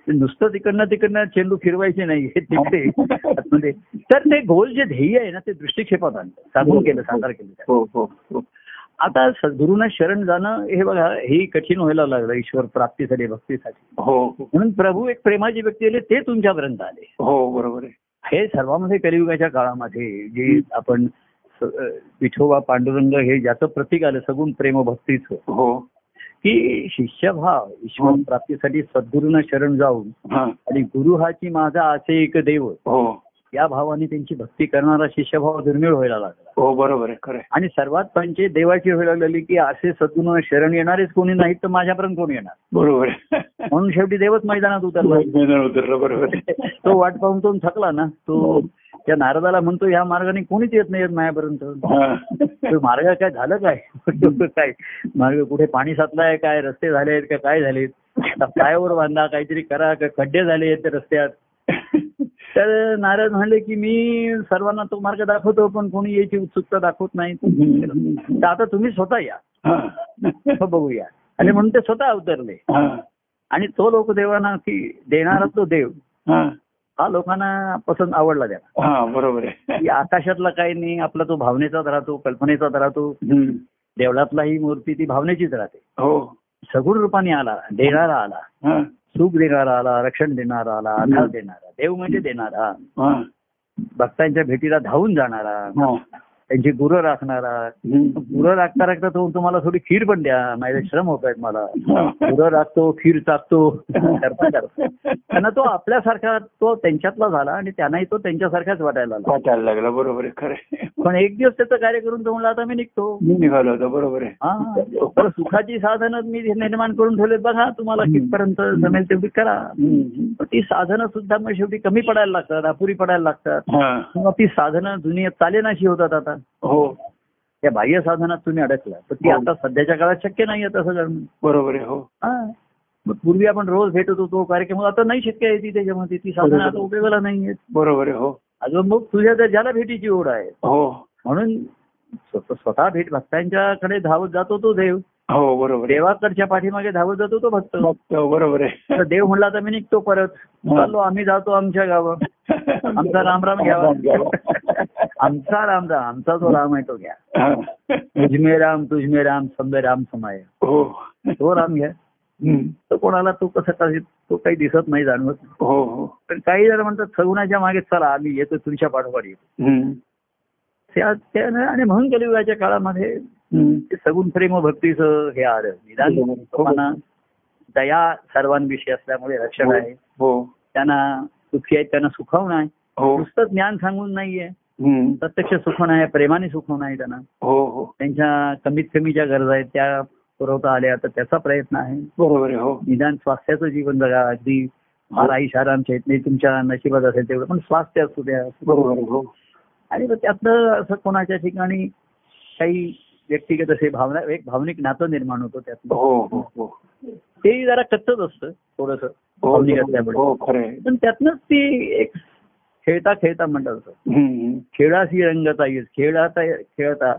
नुसतं तिकडनं तिकडनं चेंडू फिरवायचे नाही हे तिकडे तर ते गोल जे ध्येय आहे ना ते दृष्टिक्षेपात आणलं सांगून केलं साकार केलं. हो हो हो आता सद्गुरूंना शरण जाणं हे बघा हे कठीण व्हायला लागलं ईश्वर प्राप्तीसाठी भक्तीसाठी. हो. म्हणून प्रभू एक प्रेमाची व्यक्ती आले ते तुमच्यापर्यंत आले. हो बरोबर आहे. हे सर्वांमध्ये कलियुगाच्या काळामध्ये जे आपण विठोबा पांडुरंग हे ज्याचं प्रतीक आलं सगुण प्रेम भक्तीचं. हो. की शिष्यभाव ईश्वर हं. प्राप्तीसाठी सद्गुरूंना शरण जाऊन आणि गुरु हाची माझा असे एक देव. हो. या भावाने त्यांची भक्ती करणारा शिष्यभाव दुर्मिळ व्हायला लागला. हो बरोबर आहे खरं. आणि सर्वात पंचे देवाची व्हायला लागली की असे सद्गुरूंना शरण येणारेच कोणी नाहीत तर माझ्यापर्यंत कोण येणार? बरोबर म्हणून शेवटी देवच मैदानात उतरला. मैदान उतरलं बरोबर. तो वाट पाहून तो थकला ना. तो त्या नारदाला म्हणतो या मार्गाने कोणीच येत नाही येत माझ्यापर्यंत. हा. तो मार्ग काय झालं काय? काय? मार्ग कुठे पाणी साचलाय काय? रस्ते झाले आहेत काय झालेत? आता फ्लायओव्हर बांधा काहीतरी करा का खड्डे झाले आहेत त्या रस्त्यात. तर नारद म्हणले की मी सर्वांना तो मार्ग दाखवतो पण कोणी याची उत्सुकता दाखवत नाही. तर आता तुम्ही स्वतः या. हा. बघूया. आणि म्हणून ते स्वतः अवतरले. आणि तो लोक देवाना की देणारा तो देव हा. लोकांना पसंत आवडला त्याला. हा बरोबर आहे. की आकाशातला काही नाही आपला तो भावनेचाच राहतो कल्पनेचाच राहतो. देवळातला ही मूर्ती ती भावनेचीच राहते. हो. सगुण रूपाने आला देणारा आला. सुख देणारा आला रक्षण देणारा आला आधार देणारा देव म्हणजे देणारा. हा, भक्तांच्या भेटीला धावून जाणारा. हा. त्यांची गुरं राखणारा. गुरं राखता राखता तो तुम्हाला थोडी खीर पण द्या माझे श्रम होत आहेत मला. गुरं राखतो खीर टाकतो करता करता. त्यांना तो आपल्यासारखा तो त्यांच्यातला झाला आणि त्यांनाही तो त्यांच्यासारखाच वाटायला लागला. वाटायला लागला बरोबर आहे खरं पण एक दिवस त्याचं कार्य करून तो म्हणला आता मी निघतो. मी निघालो होतो बरोबर आहे. तर सुखाची साधनं मी निर्माण करून ठेवलेत. बघा तुम्हाला कितपर्यंत जमेल तेवढी करा. ती साधनं सुद्धा मग शेवटी कमी पडायला लागतात अपुरी पडायला लागतात. किंवा ती साधनं दुनियेत चालेनाशी होतात आता. हो. त्या बाह्य साधनात तुम्ही अडकला तर ती हो. आता सध्याच्या काळात शक्य नाही आहे तसं बरोबर आहे हो. पूर्वी आपण रोज भेटत होतो कार्यक्रम. आता नाही शक्य आहे ती त्याच्यामध्ये. ती साधनं आता उपयोगाला नाही आहेत. बरोबर आहे हो. अजून मग तुझ्या ज्याला भेटीची ओढ आहे. हो. म्हणून स्वतः भेट भक्तांच्याकडे धावत जातो तो देव. हो बरोबर देवाकडच्या पाठीमागे धावत जातो तो भक्त. बरोबर आहे. तर देव म्हणला तर मी निघतो परत. चाललो आम्ही जातो आमच्या गावं आमचा <laughs> रामराम घ्यावा. <laughs> आमचा रामराम आमचा जो राम आहे तो घ्या. तुझमे राम तुझमे राम संबे राम समाय. हो. तो राम घ्या. हम्म. तो कोणाला तो कसं काही तो काही दिसत नाही जाणवत. हो हो. पण काही जण म्हणतात सगुणाच्या मागे चला आम्ही येतो तुमच्या पाठोपाठ येतो त्यानं आणि म्हणून कलियुगाच्या काळामध्ये सगुण प्रेम भक्तीचं हे आलं. निदान हो. लोकांना दया सर्वांविषयी असल्यामुळे रक्षण आहे. हो. त्यांना सुखी आहे त्यांना सुखवणं आहे. हो. नुसतं ज्ञान सांगून नाहीये. प्रत्यक्ष सुखवणं आहे प्रेमाने सुखवणं आहे त्यांना. हो हो. त्यांच्या कमीत कमी ज्या गरजा आहेत त्या पुरवता आल्या तर त्याचा प्रयत्न आहे. बरोबर हो. निदान स्वास्थ्याचं जीवन जगा अगदी मला आई आमच्या येत नाही तुमच्या नशिबात असेल तेवढं पण स्वास्थ्य असू द्या. बरोबर हो. आणि मग त्यातनं असं कोणाच्या ठिकाणी काही व्यक्तिगत असे भावना एक भावनिक नातं निर्माण होतं त्यातनं. हो हो हो. तेही जरा कच्चच असतं थोडस हो भावनिक असल्यामुळे. हो पण त्यातनंच ती एक खेळता खेळता म्हणतात असं. खेळाशी रंगता येईल खेळाता खेळता.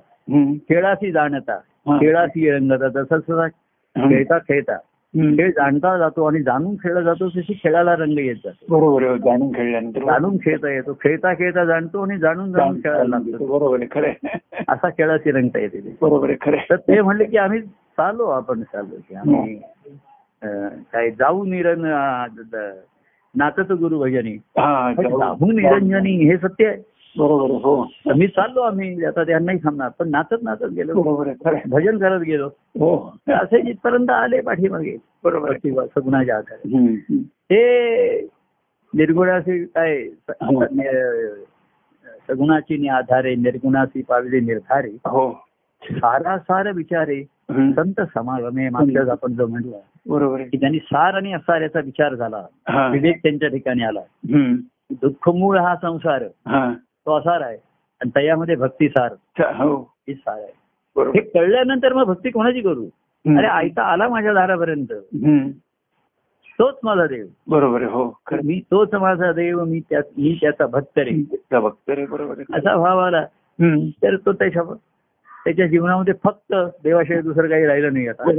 खेळाशी जाणता. खेळाशी रंगता तसं तसा. खेळता खेळता. खेळ जाणता जातो आणि जाणून खेळला जातो तशी खेळाला रंग येत जातो बरोबर. जाणून खेळल्यानंतर जाणून खेळता येतो खेळता खेळता जाणतो आणि जाणून जाणून खेळायला लागतो बरोबर खरं असा खेळाशी रंगता येते. बरोबर खरं. तर ते म्हणले की आम्ही चाललो आपण चाललो की आम्ही काय जाऊ निरन नाचत गुरु भजनी जाऊ. जाऊ निरंजनी हे सत्य आहे बरोबर आहे हो मी चाललो आम्ही आता त्यांनाही थांबणार पण नाचत नाचत गेलो बरोबर आहे खरं आहे. भजन करत गेलो हो असे जिथपर्यंत आले पाठीमागे बरोबर आहे. किंवा सगुणाच्या आधारे हम्म. हम्म. ते निर्गुणाचे काय स- हो. सगुणाची नि आधारे निर्गुणाची पावले निर्धारे हो सारा सार विचारे हम्म. संत समागमे मागच्याच आपण जो म्हटलं बरोबर आहे की त्यांनी सार आणि असार याचा विचार झाला हा. विवेक त्यांच्या ठिकाणी आला हम्म. दुःख मूळ हा संसार हा. तो असार आहे. आणि त्यामध्ये भक्ती सार. हो. ही सार आहे. हे कळल्यानंतर मग भक्ती कोणाची करू. अरे आयता आला माझ्या दारापर्यंत. तोच माझा देव. बरोबर आहे हो. खरं. मी तोच माझा देव मी त्या मी त्याचा भक्त रे. भक्त रे बरोबर असा भाव आला. तर तो त्याच्या त्याच्या जीवनामध्ये फक्त देवाशिवाय दुसरं काही राहिलं नाही आता.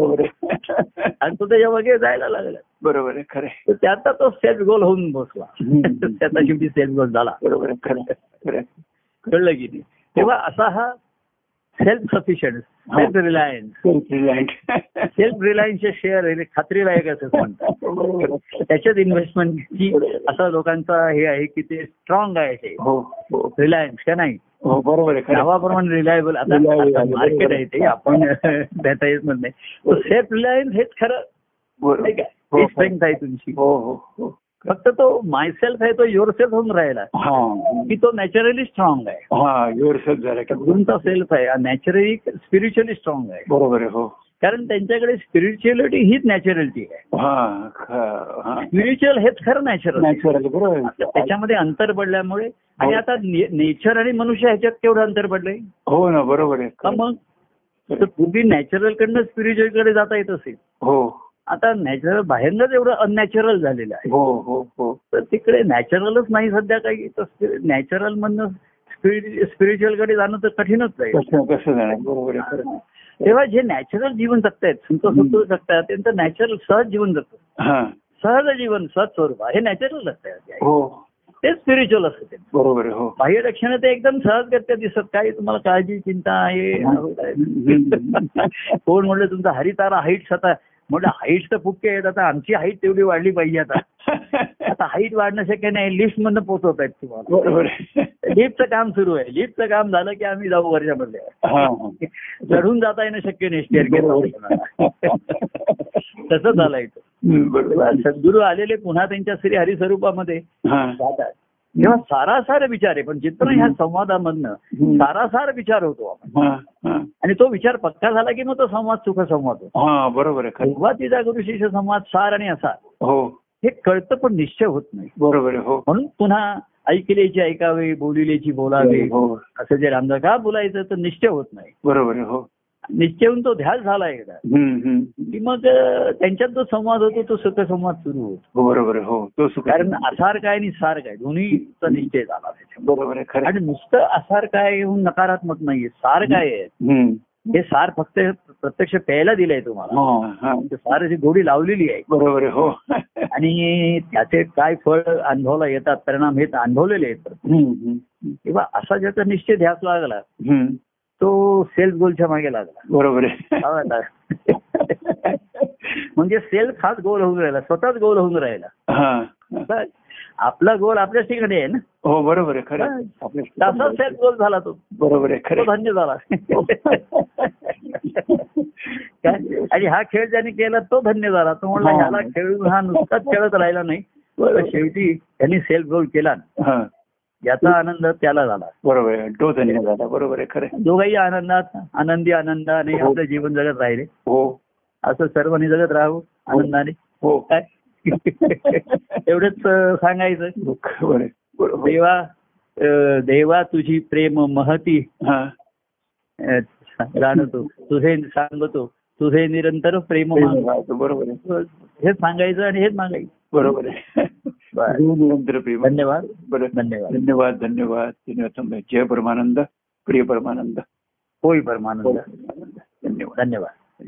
आणि तो त्याच्यामागे जायला लागला. बरोबर आहे खरं. तर त्याचा तो सेल्फ गोल होऊन बसला. <laughs> त्याचा शेवटी सेल्फ गोल झाला. बरोबर आहे खरं. खरं. कळलं की नाही? तेव्हा असा हा self sufficient self reliance Self reliant. Self रिलायन्सचे शेअर हे खात्रीलायक असं म्हणतात. <laughs> त्याच्यात इन्व्हेस्टमेंटची असा लोकांचा हे आहे की ते स्ट्रॉंग आहे ते. हो हो. रिलायन्स का नाही? हो बरोबर. नावाप्रमाणे रिलायबल आता मार्केट आहे ते आपण <laughs> देता येत म्हणत नाही सेल्फ रिलायन्स हेच खरं. नाही का? हो, ही हो. स्ट्रेंथ आहे तुमची. हो हो हो. फक्त तो माय सेल्फ आहे तो युअर सेल्फ होऊन राहिला. हा. की तो नॅचरली स्ट्रॉंग आहे. हा युअर सेल्फ झाला सेल्फ आहे. नॅचरली स्पिरिच्युअली स्ट्रॉंग आहे. बरोबर आहे हो. कारण त्यांच्याकडे स्पिरिच्युअलिटी हीच नॅचरलिटी आहे. हा हा. स्पिरिच्युअल हेच खरं नॅचरल नॅचरल बरोबर. त्याच्यामध्ये अंतर पडल्यामुळे आणि हो. आता नेचर आणि मनुष्य ह्याच्यात केवढं अंतर पडलंय? हो ना बरोबर आहे. मग पूर्वी नॅचरल कडनं स्पिरिच्युअलकडे जाता येत असेल. हो. आता नॅचरल बाहेरनच एवढं अननॅचरल झालेलं आहे. हो हो हो. तर तिकडे नॅचरलच नाही सध्या काही. तर नॅचरल मधनं स्पिरिच्युअलकडे जाणं तर कठीणच आहे. तेव्हा जे नॅचरल जीवन जगतायत संत संतोष जगतायत त्यांचं नॅचरल सहज जीवन जगतं. हा. सहज जीवन सहज स्वरूप. हे नॅचरल जगतायत हो. ते स्पिरिच्युअल असतं बरोबर हो. बाह्य लक्षणं ते एकदम सहज करते दिसत काय तुम्हाला काळजी चिंता आहे. <laughs> कोण म्हणलं तुमचा हरितारा हाईट आता म्हटलं हाईट तर फुटके आहेत आता आमची हाईट तेवढी वाढली पाहिजे आता. <laughs> आता हाईट वाढणं शक्य नाही लिफ्ट मधनं पोहोचवत आहेत तुम्हाला. लिफ्टचं काम सुरू आहे. लिफ्टचं काम झालं की आम्ही जाऊ वर्षामध्ये. चढून जाता येणं शक्य नाही स्टेअर तसं झालंय सद्गुरू आलेले पुन्हा त्यांच्या श्री हरिस्वरूपामध्ये. जातात. तेव्हा सारासार विचार आहे पण चित्र ह्या संवादामधनं. सारासार विचार होतो आपण. आणि तो विचार पक्का झाला की मग तो संवाद सुख संवाद होतो. हा बरोबर आहे सुरुवातीचा गुरु शिष्य संवाद सार आणि असा हो. हे कळतं पण निश्चय होत नाही. बरोबर हो. म्हणून पुन्हा ऐकलेची ऐकावे बोलिलेची बोलावे. हो. असं जे रामदा का बोलायचं तर निश्चय होत नाही. बरोबर हो. निश्चय होऊन तो ध्यास झाला एकदा. की मग त्यांच्यात जो संवाद होतो तो सुख संवाद सुरू होतो हो बरोबर हो तो सुख कारण असार काय आणि सार काय दोन्हीचा निश्चय झाला. बरोबर आणि नुसतं असार काय येऊन नकारात्मक नाहीये सार काय आहे. हे सार फक्त प्रत्यक्ष प्यायला दिलंय तुम्हाला हा. ते सार अशी गोडी लावलेली आहे बरोबर आहे हो आणि त्याचे काय फळ अनुभवाला येतात परिणाम हे अनुभवलेले आहेत. तेव्हा असा ज्याचा निश्चय ध्यास लागला. तो सेल्फ गोलच्या मागे लागला. बरोबर आहे. म्हणजे सेल्फ हाच गोल होऊन राहिला स्वतःच गोल होऊन राहिला. हा. आपला गोल आपल्याच ठिकाणी आहे ना? हो बरोबर आहे खरं सेल्फ गोल झाला तो. बरोबर आहे खरं धन्य झाला. काय? आणि हा खेळ ज्याने केला तो धन्य झाला. तो म्हणला. ह्याला खेळून हा नुसताच खेळत राहिला नाही. शेवटी त्यांनी सेल्फ गोल केला. याचा आनंद त्याला झाला. बरोबर आहे तो धन्य झाला. बरोबर आहे खरं दोघंही आनंदात आनंदी आनंदाने हो. आपलं जीवन जगत राहिले. हो. असं सर्वांनी जगत राहू आनंदाने. हो. काय? <laughs> एवढंच सांगायचं. बरोबर. देवा देवा तुझी प्रेम महती. हा. जाणतो तुझे सांगतो तुझे निरंतर प्रेम. बरोबर हेच सांगायचं आणि हेच मागायचं. बरोबर आहे. प्रेम धन्यवाद. धन्यवाद. धन्यवाद धन्यवाद. धन्यवाद जय परमानंद. प्रिय परमानंद. होय परमानंद. धन्यवाद. धन्यवाद.